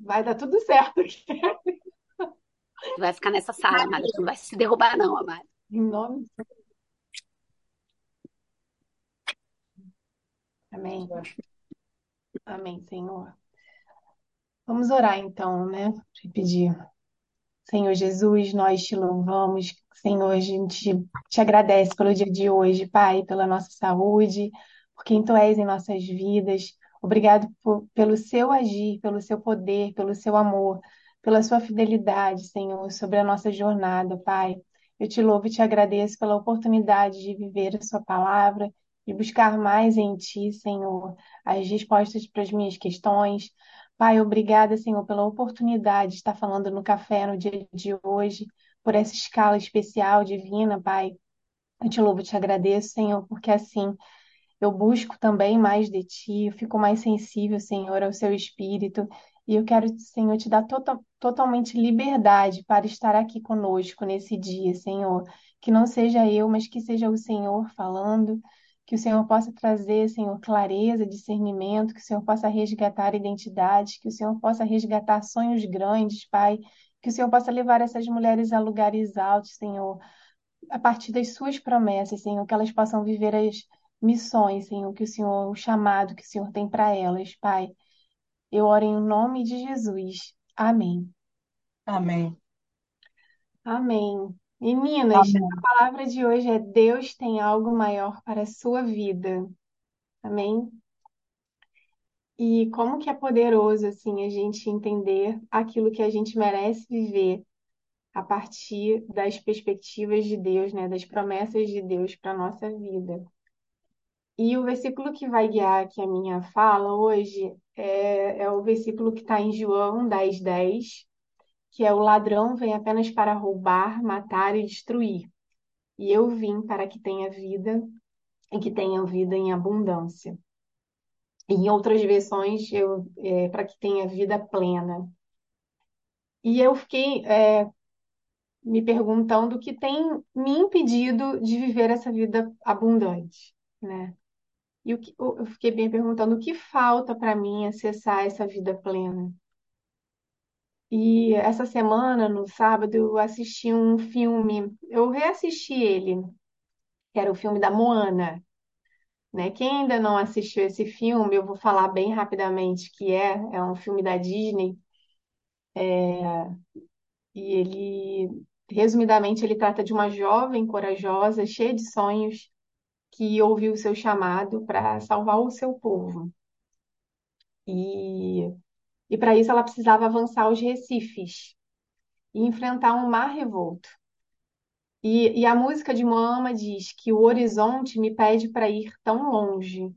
vai dar tudo certo. Tu vai ficar nessa sala, amada. Tu não vai se derrubar, não, amada. Em nome. Amém. Amém, Senhor. Vamos orar então, né? Te pedir. Senhor Jesus, nós te louvamos. Senhor, a gente te agradece pelo dia de hoje, Pai, pela nossa saúde, por quem Tu és em nossas vidas. Obrigado por- pelo seu agir, pelo seu poder, pelo seu amor, pela sua fidelidade, Senhor, sobre a nossa jornada, Pai. Eu te louvo e te agradeço pela oportunidade de viver a Sua palavra, de buscar mais em Ti, Senhor, as respostas para as minhas questões. Pai, obrigada, Senhor, pela oportunidade de estar falando no café no dia de hoje, por essa escala especial, divina, Pai. Eu te louvo e te agradeço, Senhor, porque assim eu busco também mais de Ti, eu fico mais sensível, Senhor, ao Seu Espírito, e eu quero, Senhor, te dar tota- totalmente liberdade para estar aqui conosco nesse dia, Senhor. Que não seja eu, mas que seja o Senhor falando, que o Senhor possa trazer, Senhor, clareza, discernimento, que o Senhor possa resgatar identidades, que o Senhor possa resgatar sonhos grandes, Pai. Que o Senhor possa levar essas mulheres a lugares altos, Senhor. A partir das suas promessas, Senhor, que elas possam viver as missões, Senhor, que o Senhor, o chamado que o Senhor tem para elas, Pai. Eu oro em nome de Jesus. Amém. Amém. Amém. Meninas, a Amém. palavra de hoje é Deus tem algo maior para a sua vida. Amém? E como que é poderoso, assim, a gente entender aquilo que a gente merece viver a partir das perspectivas de Deus, né, das promessas de Deus para a nossa vida. E o versículo que vai guiar aqui a minha fala hoje é, é o versículo que está em João 10, 10, que é o ladrão vem apenas para roubar, matar e destruir. E eu vim para que tenha vida e que tenha vida em abundância. Em outras versões, eu, é, para que tenha vida plena. E eu fiquei é, me perguntando o que tem me impedido de viver essa vida abundante, né? E o que, eu fiquei bem perguntando o que falta para mim acessar essa vida plena. E essa semana, no sábado, eu assisti um filme, eu reassisti ele, que era o filme da Moana, né? Quem ainda não assistiu esse filme, eu vou falar bem rapidamente que é, é um filme da Disney, e ele, resumidamente, ele trata de uma jovem corajosa, cheia de sonhos, que ouviu o seu chamado para salvar o seu povo. E E para isso ela precisava avançar os recifes e enfrentar um mar revolto. E, e a música de Moama diz que o horizonte me pede para ir tão longe.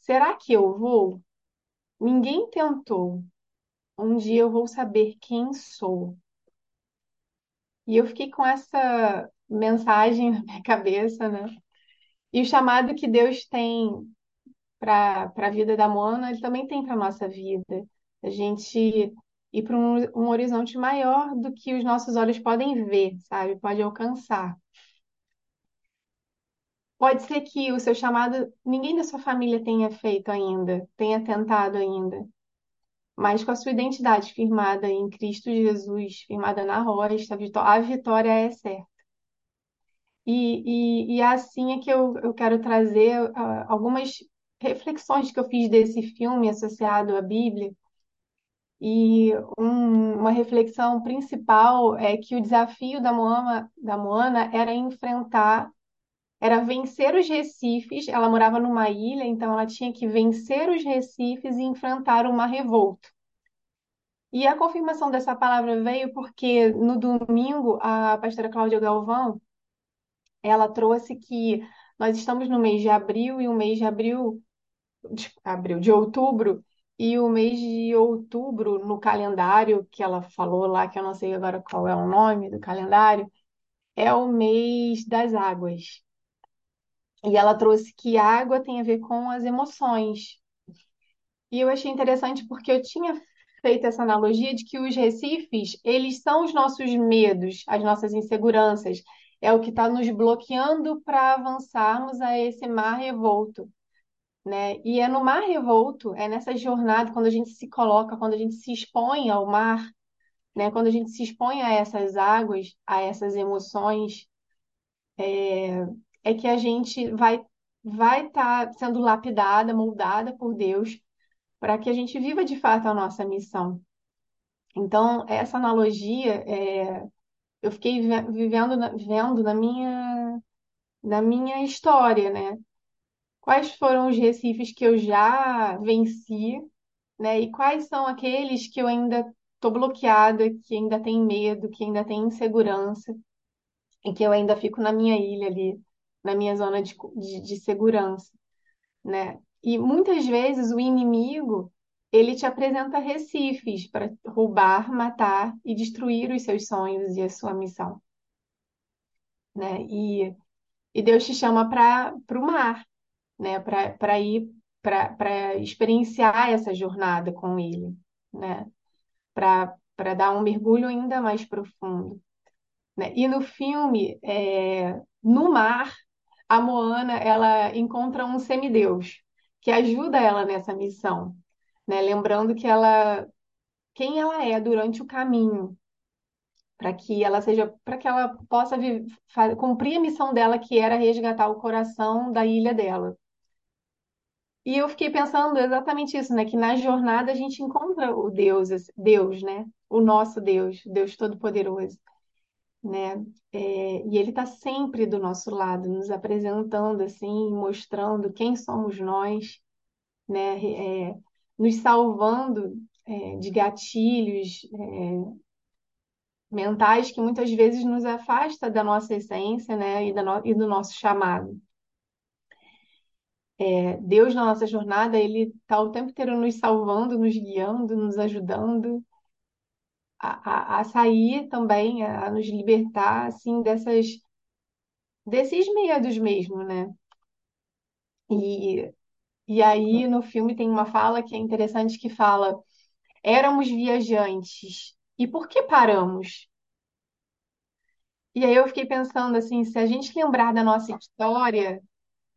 Será que eu vou? Ninguém tentou. Um dia eu vou saber quem sou. E eu fiquei com essa mensagem na minha cabeça, né? E o chamado que Deus tem para a vida da Moana, ele também tem para a nossa vida. A gente ir para um, um horizonte maior do que os nossos olhos podem ver, sabe? Pode alcançar. Pode ser que o seu chamado ninguém da sua família tenha feito ainda, tenha tentado ainda, mas com a sua identidade firmada em Cristo Jesus, firmada na rocha, a vitória é certa. E, e, e é assim é que eu, eu quero trazer ah, algumas reflexões que eu fiz desse filme associado à Bíblia. E um- uma reflexão principal é que o desafio da Moana, da Moana era enfrentar, era vencer os recifes. Ela morava numa ilha, então ela tinha que vencer os recifes e enfrentar uma revolta. E a confirmação dessa palavra veio porque no domingo a pastora Cláudia Galvão, ela trouxe que nós estamos no mês de abril e o mês de abril de abril, de outubro, e o mês de outubro, no calendário que ela falou lá, que eu não sei agora qual é o nome do calendário, é o mês das águas. E ela trouxe que água tem a ver com as emoções. E eu achei interessante porque eu tinha feito essa analogia de que os recifes, eles são os nossos medos, as nossas inseguranças, é o que está nos bloqueando para avançarmos a esse mar revolto. né? E é no mar revolto, é nessa jornada, quando a gente se coloca, quando a gente se expõe ao mar, né? Quando a gente se expõe a essas águas, a essas emoções, é que a gente vai vai estar sendo lapidada, moldada por Deus, para que a gente viva de fato a nossa missão. Então, essa analogia, é, eu fiquei vi- vivendo, na- vendo na minha, na minha história, né? Quais foram os recifes que eu já venci, né? E quais são aqueles que eu ainda estou bloqueada, que ainda tem medo, que ainda tem insegurança, e que eu ainda fico na minha ilha ali, na minha zona de, de, de segurança, né? E muitas vezes o inimigo, ele te apresenta recifes para roubar, matar e destruir os seus sonhos e a sua missão, né? E, e Deus te chama para o mar, né? Para ir para experienciar essa jornada com Ele, né? Para dar um mergulho ainda mais profundo, né? E no filme, é, no mar, a Moana ela encontra um semideus que ajuda ela nessa missão, né? Lembrando que ela quem ela é durante o caminho, para que ela seja, para que ela possa vi- fa- cumprir a missão dela, que era resgatar o coração da ilha dela. E eu fiquei pensando exatamente isso, né? Que na jornada a gente encontra o Deus, Deus, né? O nosso Deus, Deus Todo-Poderoso, né? É, e Ele está sempre do nosso lado, nos apresentando assim, mostrando quem somos nós, né? É, nos salvando, é, de gatilhos, é, mentais que muitas vezes nos afasta da nossa essência, né? E, no- e do nosso chamado. É, Deus na nossa jornada, ele está o tempo inteiro nos salvando, nos guiando, nos ajudando a, a, a sair também, a, a nos libertar, assim, dessas, desses medos mesmo, né? E, e aí no filme tem uma fala que é interessante que fala: éramos viajantes, e por que paramos? E aí eu fiquei pensando assim, se a gente lembrar da nossa história,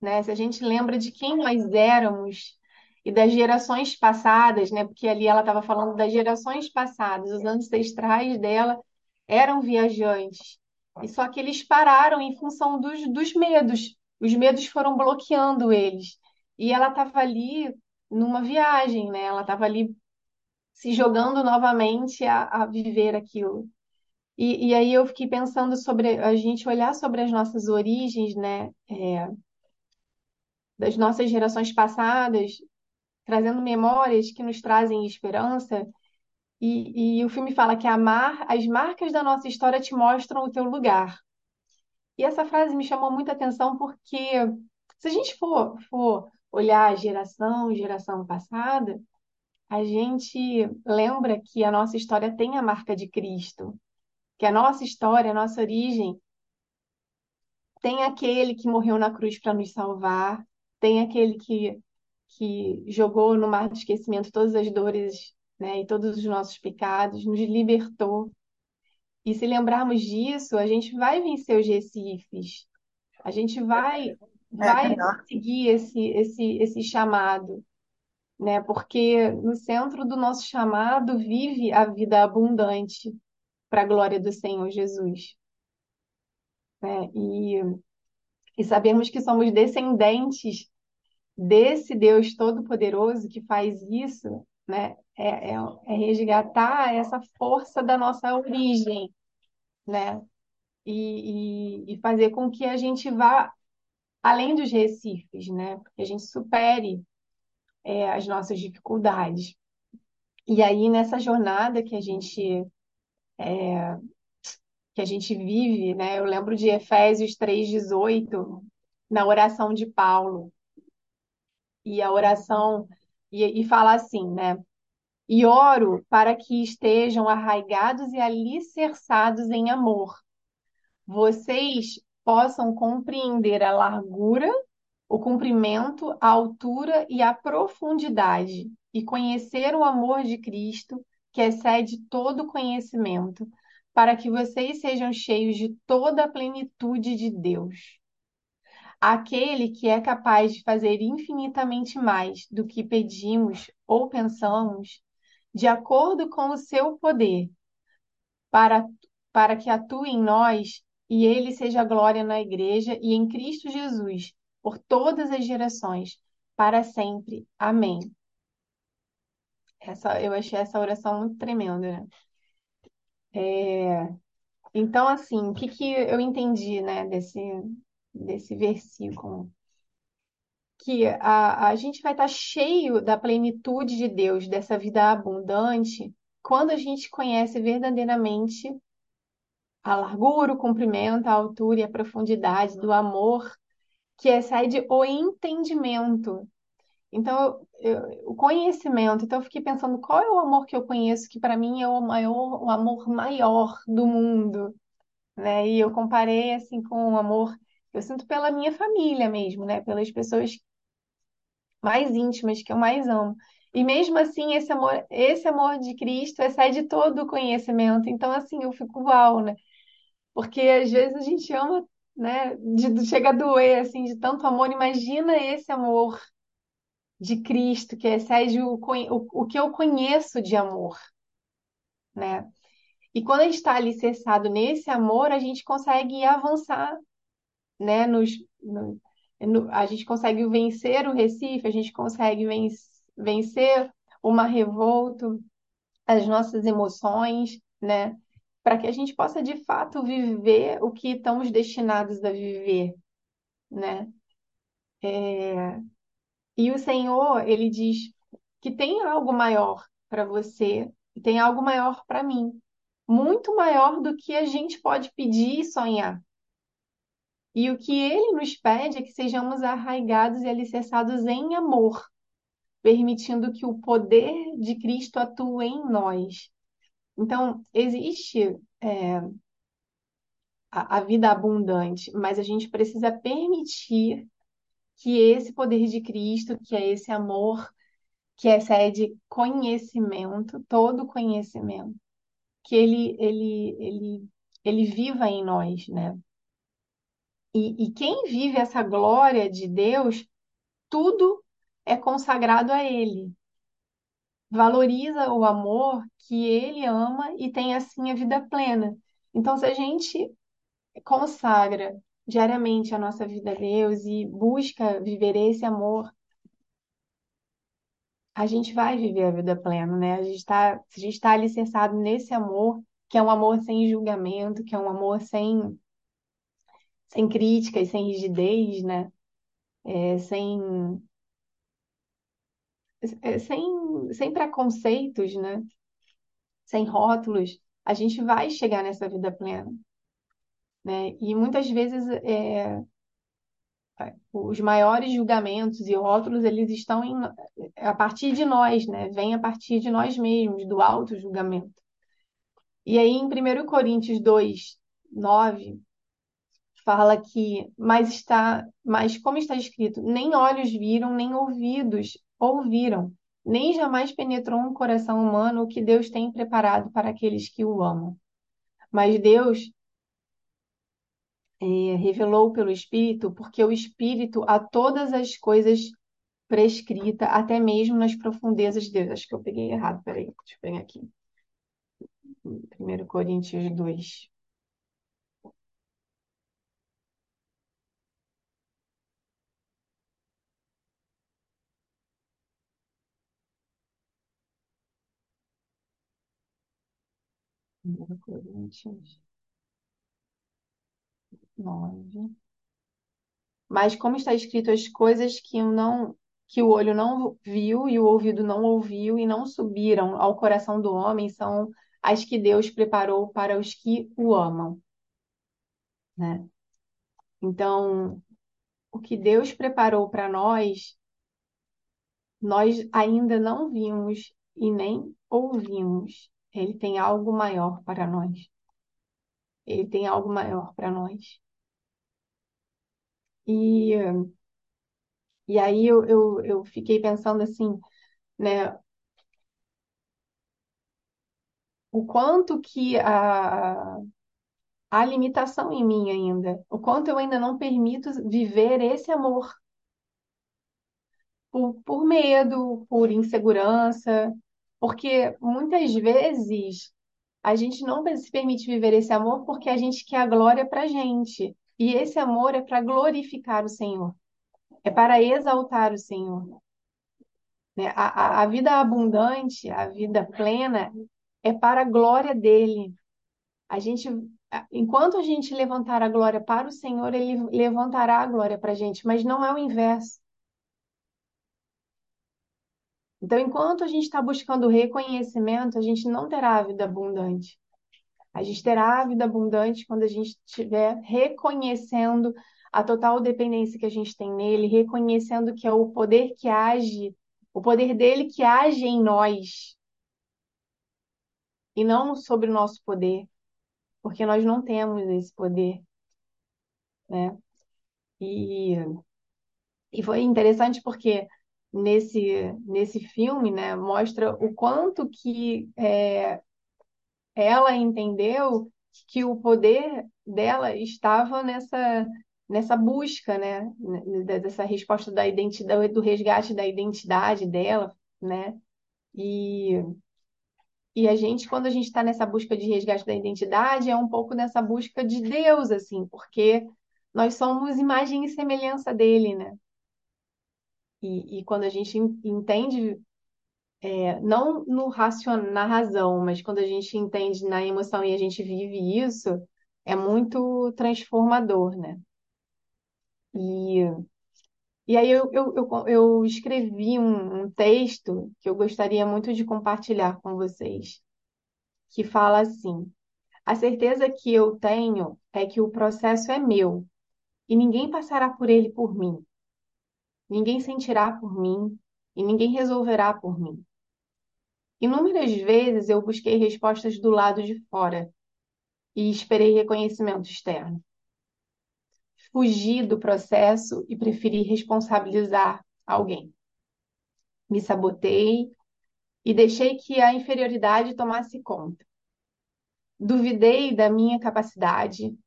né? Se a gente lembra de quem nós éramos e das gerações passadas, né? Porque ali ela estava falando das gerações passadas, os ancestrais dela eram viajantes. E só que eles pararam em função dos, dos medos. Os medos foram bloqueando eles. E ela estava ali numa viagem, né? Ela estava ali se jogando novamente a, a viver aquilo. E, e aí eu fiquei pensando sobre a gente olhar sobre as nossas origens, né? É, das nossas gerações passadas, trazendo memórias que nos trazem esperança. E, e o filme fala que a mar, as marcas da nossa história te mostram o teu lugar. E essa frase me chamou muita atenção porque se a gente for, for olhar geração, geração passada, a gente lembra que a nossa história tem a marca de Cristo, que a nossa história, a nossa origem tem aquele que morreu na cruz para nos salvar, tem aquele que que jogou no mar do esquecimento todas as dores, né, e todos os nossos pecados, nos libertou. E se lembrarmos disso, a gente vai vencer os recifes. A gente vai vai seguir esse esse esse chamado, né? Porque no centro do nosso chamado vive a vida abundante para a glória do Senhor Jesus, né? E e sabemos que somos descendentes desse Deus Todo-Poderoso que faz isso, né, é, é, é resgatar essa força da nossa origem, né, e, e, e fazer com que a gente vá além dos recifes, né, que a gente supere é, as nossas dificuldades. E aí nessa jornada que a gente que a gente vive, né, eu lembro de Efésios 3:18, na oração de Paulo, e a oração e, e fala assim, né? E oro para que estejam arraigados e alicerçados em amor. Vocês possam compreender a largura, o comprimento, a altura e a profundidade, e conhecer o amor de Cristo, que excede todo conhecimento, para que vocês sejam cheios de toda a plenitude de Deus. Aquele que é capaz de fazer infinitamente mais do que pedimos ou pensamos, de acordo com o seu poder, para, para que atue em nós e ele seja glória na igreja e em Cristo Jesus, por todas as gerações, para sempre. Amém. Essa, eu achei essa oração muito tremenda, né? É, então, assim, o que que eu entendi, né, desse, desse versículo? Que a, a gente vai estar cheio da plenitude de Deus, dessa vida abundante, quando a gente conhece verdadeiramente a largura, o comprimento, a altura e a profundidade do amor que excede o entendimento. Então, eu, o conhecimento. Então, eu fiquei pensando qual é o amor que eu conheço que para mim é o maior, o amor maior do mundo, né? E eu comparei assim com o amor que eu sinto pela minha família mesmo, né? Pelas pessoas mais íntimas que eu mais amo. E mesmo assim, esse amor, esse amor de Cristo excede todo o conhecimento. Então, assim, eu fico uau, né? Porque às vezes a gente ama, né? De, chega a doer, assim, de tanto amor. Imagina esse amor de Cristo que excede o, o, o que eu conheço de amor, né? E quando a gente está alicerçado nesse amor, a gente consegue avançar, né? Nos, no, no, a gente consegue vencer o Recife, a gente consegue vencer uma revolta, as nossas emoções, né? Para que a gente possa de fato viver o que estamos destinados a viver, né? É... E o Senhor, ele diz que tem algo maior para você tem algo maior para mim, muito maior do que a gente pode pedir e sonhar. E o que ele nos pede é que sejamos arraigados e alicerçados em amor, permitindo que o poder de Cristo atue em nós. Então, existe é, a, a vida abundante, mas a gente precisa permitir que esse poder de Cristo, que é esse amor que excede conhecimento, todo conhecimento, que ele, ele, ele, ele viva em nós, né? E, e quem vive essa glória de Deus, tudo é consagrado a Ele. Valoriza o amor que Ele ama e tem assim a vida plena. Então, se a gente consagra diariamente a nossa vida a Deus e busca viver esse amor, a gente vai viver a vida plena, né? A gente está, está alicerçado nesse amor, que é um amor sem julgamento, que é um amor sem, sem críticas, sem rigidez, né? É, sem, é, sem, sem preconceitos, né? Sem rótulos, a gente vai chegar nessa vida plena, né? E muitas vezes é, os maiores julgamentos e rótulos, eles estão em, a partir de nós, né? Vem a partir de nós mesmos, do auto-julgamento. E aí, em 1 Coríntios 2, 9, fala que, mas está, mas como está escrito, nem olhos viram, nem ouvidos ouviram, nem jamais penetrou um coração humano o que Deus tem preparado para aqueles que o amam. Mas Deus é, revelou pelo Espírito, porque o Espírito a todas as coisas prescrita, até mesmo nas profundezas de Deus. Acho que eu peguei errado, peraí, deixa eu pegar aqui. 1 Coríntios 2. Coríntios nove. Mas como está escrito, as coisas que não que o olho não viu e o ouvido não ouviu e não subiram ao coração do homem são as que Deus preparou para os que o amam, né? Então, o que Deus preparou para nós, nós ainda não vimos e nem ouvimos. Ele tem algo maior para nós. Ele tem algo maior para nós. E, e aí eu, eu, eu fiquei pensando assim, né? O quanto que a, há limitação em mim ainda, o quanto eu ainda não permito viver esse amor por, por medo, por insegurança, porque muitas vezes a gente não se permite viver esse amor porque a gente quer a glória para gente. E esse amor é para glorificar o Senhor, é para exaltar o Senhor. Né? A, a, a vida abundante, a vida plena, é para a glória dele. A gente, enquanto a gente levantar a glória para o Senhor, ele levantará a glória para a gente, mas não é o inverso. Então, enquanto a gente está buscando reconhecimento, a gente não terá a vida abundante. A gente terá a vida abundante quando a gente estiver reconhecendo a total dependência que a gente tem nele, reconhecendo que é o poder que age, o poder dele que age em nós, e não sobre o nosso poder, porque nós não temos esse poder, né? E, e foi interessante porque nesse, nesse filme, né, mostra o quanto que é, ela entendeu que o poder dela estava nessa, nessa busca, né, dessa resposta da identidade, do resgate da identidade dela, né, e, e a gente, quando a gente está nessa busca de resgate da identidade, é um pouco nessa busca de Deus, assim, porque nós somos imagem e semelhança dele, né, e, e quando a gente entende é, não no racion, na razão, mas quando a gente entende na emoção e a gente vive isso, é muito transformador, né? E, e aí eu, eu, eu, eu escrevi um, um texto que eu gostaria muito de compartilhar com vocês, que fala assim: A certeza que eu tenho é que o processo é meu e ninguém passará por ele por mim. Ninguém sentirá por mim e ninguém resolverá por mim. Inúmeras vezes eu busquei respostas do lado de fora e esperei reconhecimento externo. Fugi do processo e preferi responsabilizar alguém. Me sabotei e deixei que a inferioridade tomasse conta. Duvidei da minha capacidade,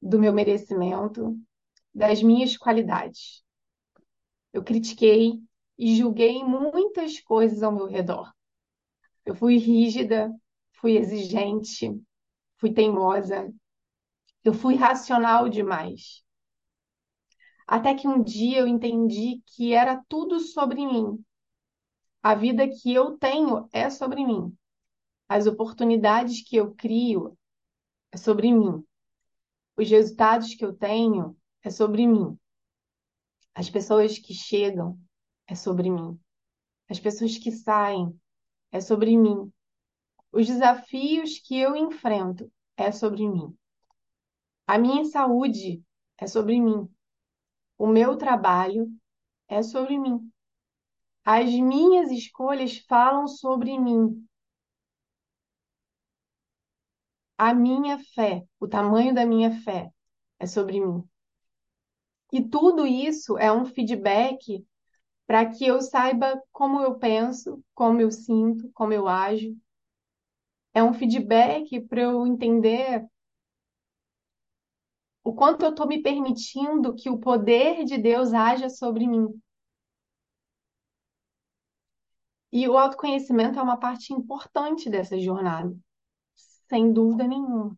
do meu merecimento, das minhas qualidades. Eu critiquei e julguei muitas coisas ao meu redor. Eu fui rígida, fui exigente, fui teimosa, eu fui racional demais. Até que um dia eu entendi que era tudo sobre mim. A vida que eu tenho é sobre mim. As oportunidades que eu crio é sobre mim. Os resultados que eu tenho é sobre mim. As pessoas que chegam é sobre mim. As pessoas que saem é sobre mim. Os desafios que eu enfrento é sobre mim. A minha saúde é sobre mim. O meu trabalho é sobre mim. As minhas escolhas falam sobre mim. A minha fé, o tamanho da minha fé é sobre mim. E tudo isso é um feedback para que eu saiba como eu penso, como eu sinto, como eu ajo. É um feedback para eu entender o quanto eu estou me permitindo que o poder de Deus haja sobre mim. E o autoconhecimento é uma parte importante dessa jornada, sem dúvida nenhuma.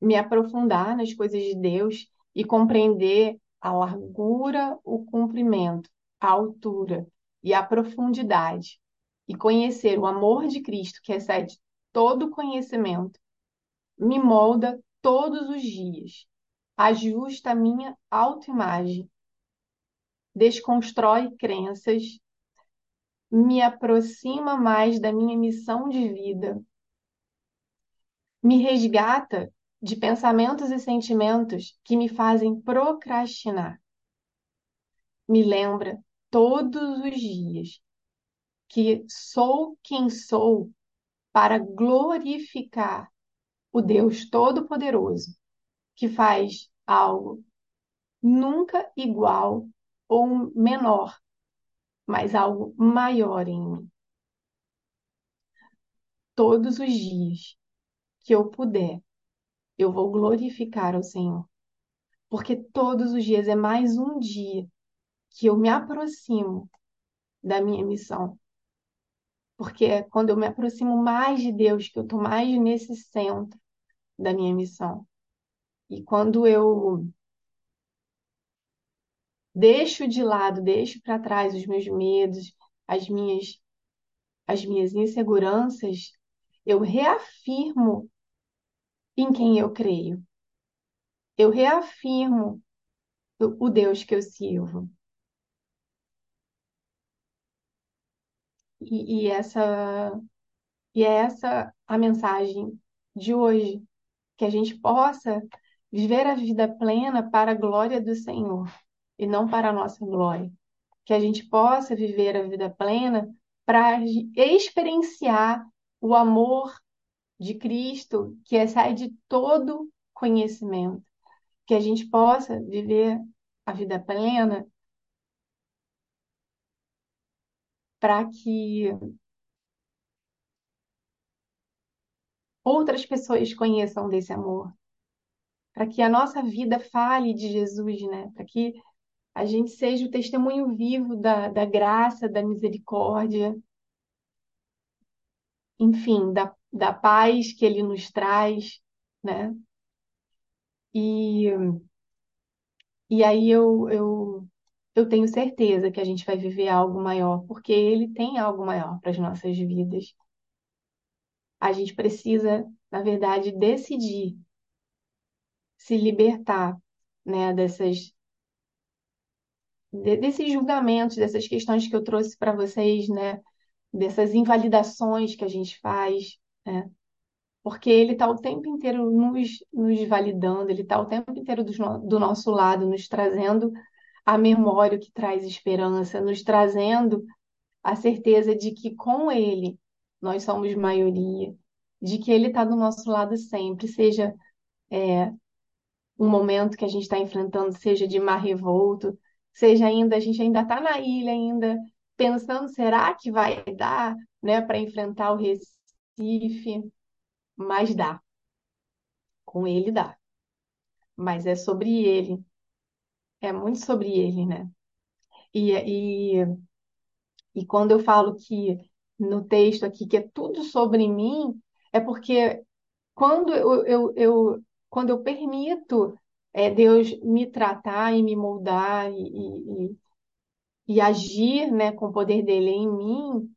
Me aprofundar nas coisas de Deus e compreender a largura, o comprimento, a altura e a profundidade, e conhecer o amor de Cristo que excede todo conhecimento, me molda todos os dias, ajusta a minha autoimagem, desconstrói crenças, me aproxima mais da minha missão de vida, me resgata de pensamentos e sentimentos que me fazem procrastinar. Me lembra todos os dias que sou quem sou para glorificar o Deus Todo-Poderoso, que faz algo nunca igual ou menor, mas algo maior em mim. Todos os dias que eu puder, eu vou glorificar ao Senhor, porque todos os dias é mais um dia que eu me aproximo da minha missão. Porque é quando eu me aproximo mais de Deus, que eu estou mais nesse centro da minha missão. E quando eu deixo de lado, deixo para trás os meus medos, as minhas, as minhas inseguranças, eu reafirmo em quem eu creio. Eu reafirmo o Deus que eu sirvo. E, e essa e é essa a mensagem de hoje, que a gente possa viver a vida plena para a glória do Senhor e não para a nossa glória. Que a gente possa viver a vida plena para experienciar o amor de Cristo que excede de todo conhecimento. Que a gente possa viver a vida plena para que outras pessoas conheçam desse amor, para que a nossa vida fale de Jesus, né? Para que a gente seja o testemunho vivo da, da graça, da misericórdia, enfim, da, da paz que Ele nos traz, né? E, e aí eu, eu, eu tenho certeza que a gente vai viver algo maior, porque Ele tem algo maior para as nossas vidas. A gente precisa, na verdade, decidir se libertar, né, dessas desses julgamentos, dessas questões que eu trouxe para vocês, né, dessas invalidações que a gente faz, né? Porque ele está o tempo inteiro nos, nos validando, ele está o tempo inteiro do, do nosso lado, nos trazendo a memória que traz esperança, nos trazendo a certeza de que com ele nós somos maioria, de que ele está do nosso lado sempre, seja é, um momento que a gente está enfrentando, seja de mar revolto, seja ainda, a gente ainda está na ilha, ainda pensando, será que vai dar, né, para enfrentar o Recife? Mas dá. Com ele dá. Mas é sobre ele. É muito sobre ele, né? E, e, e quando eu falo que no texto aqui que é tudo sobre mim, é porque quando eu, eu, eu quando eu permito é, Deus me tratar e me moldar e, e, e agir né, com o poder dele em mim,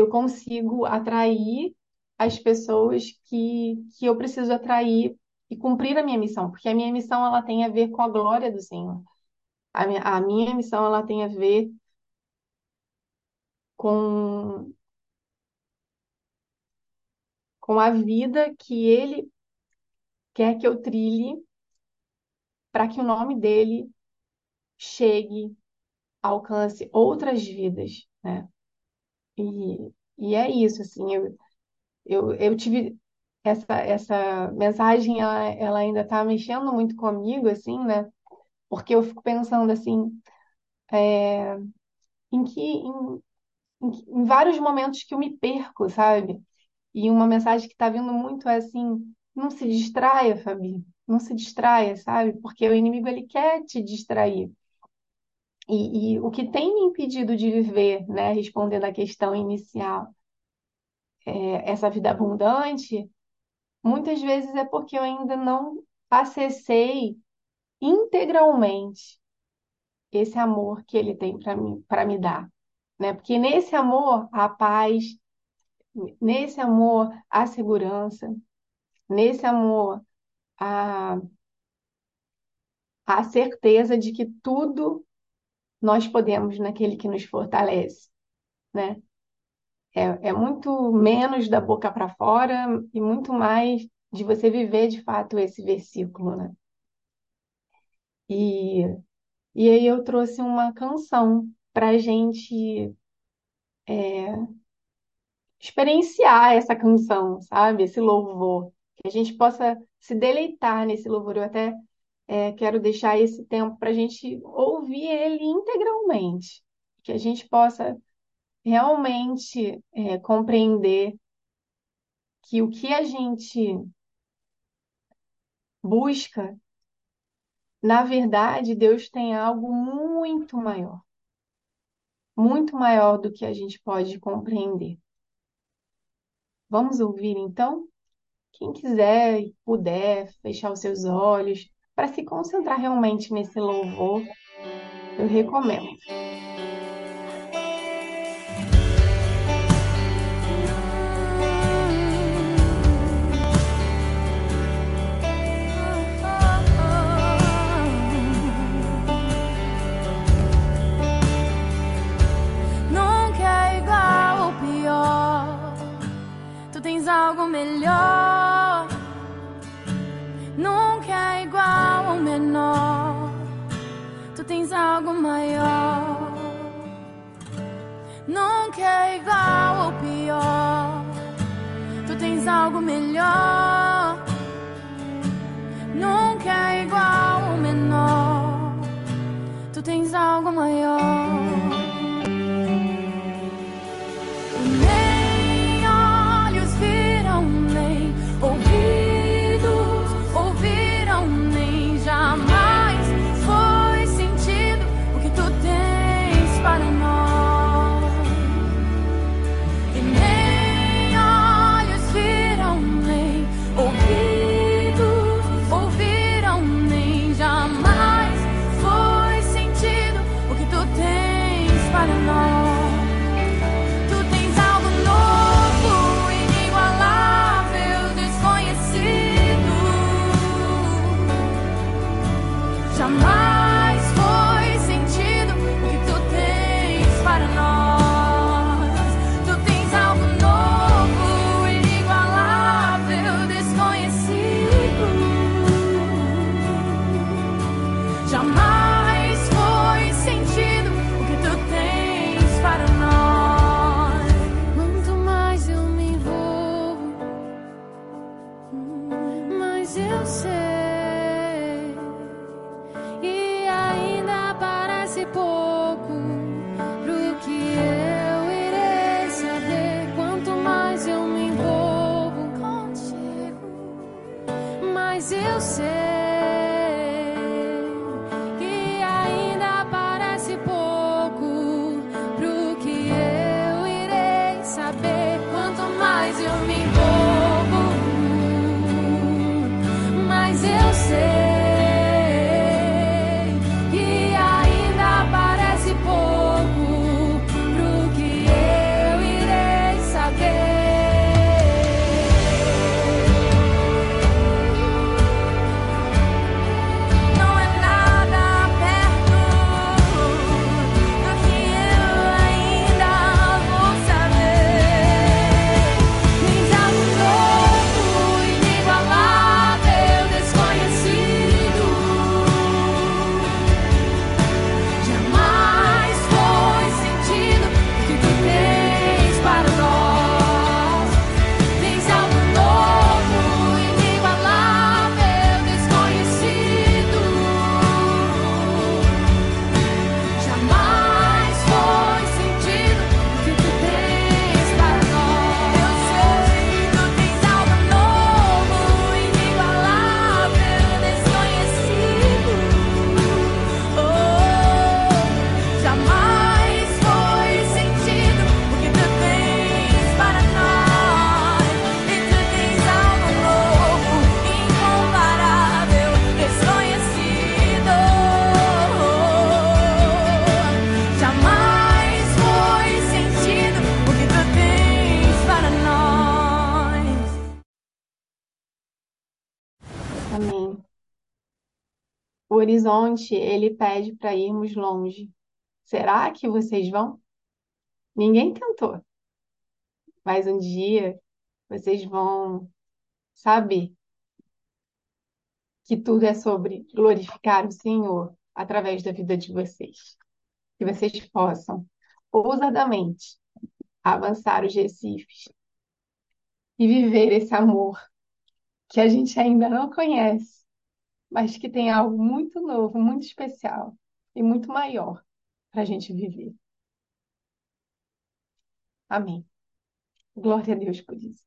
eu consigo atrair as pessoas que, que eu preciso atrair e cumprir a minha missão, porque a minha missão ela tem a ver com a glória do Senhor. A minha, a minha missão ela tem a ver com, com a vida que Ele quer que eu trilhe para que o nome dele chegue, alcance outras vidas, né? E, e é isso, assim, eu, eu, eu tive essa, essa mensagem, ela, ela ainda está mexendo muito comigo, assim, né? Porque eu fico pensando, assim, é, em que, em, em, em vários momentos que eu me perco, sabe? E uma mensagem que está vindo muito é assim, não se distraia, Fabi, não se distraia, sabe? Porque o inimigo ele quer te distrair. E, e o que tem me impedido de viver, né, respondendo à questão inicial, é, essa vida abundante, muitas vezes é porque eu ainda não acessei integralmente esse amor que ele tem para mim, para me dar, né? Porque nesse amor há paz, nesse amor há segurança, nesse amor há a certeza de que tudo nós podemos naquele que nos fortalece, né? É, é muito menos da boca para fora e muito mais de você viver de fato esse versículo, né? E, e aí eu trouxe uma canção para gente é, experienciar essa canção, sabe? Esse louvor, que a gente possa se deleitar nesse louvor. Eu até é, quero deixar esse tempo para a gente ouvir ele integralmente, que a gente possa realmente é, compreender que o que a gente busca, na verdade, Deus tem algo muito maior, muito maior do que a gente pode compreender. Vamos ouvir então? Quem quiser puder fechar os seus olhos para se concentrar realmente nesse louvor, eu recomendo. É algo melhor. Algo maior. Nunca é igual ou pior. Tu tens algo melhor. Nunca é igual ou menor. Tu tens algo maior. Mais horizonte, ele pede para irmos longe. Será que vocês vão? Ninguém tentou, mas um dia vocês vão saber que tudo é sobre glorificar o Senhor através da vida de vocês. Que vocês possam ousadamente avançar os recifes e viver esse amor que a gente ainda não conhece, mas que tem algo muito novo, muito especial e muito maior para a gente viver. Amém. Glória a Deus por isso.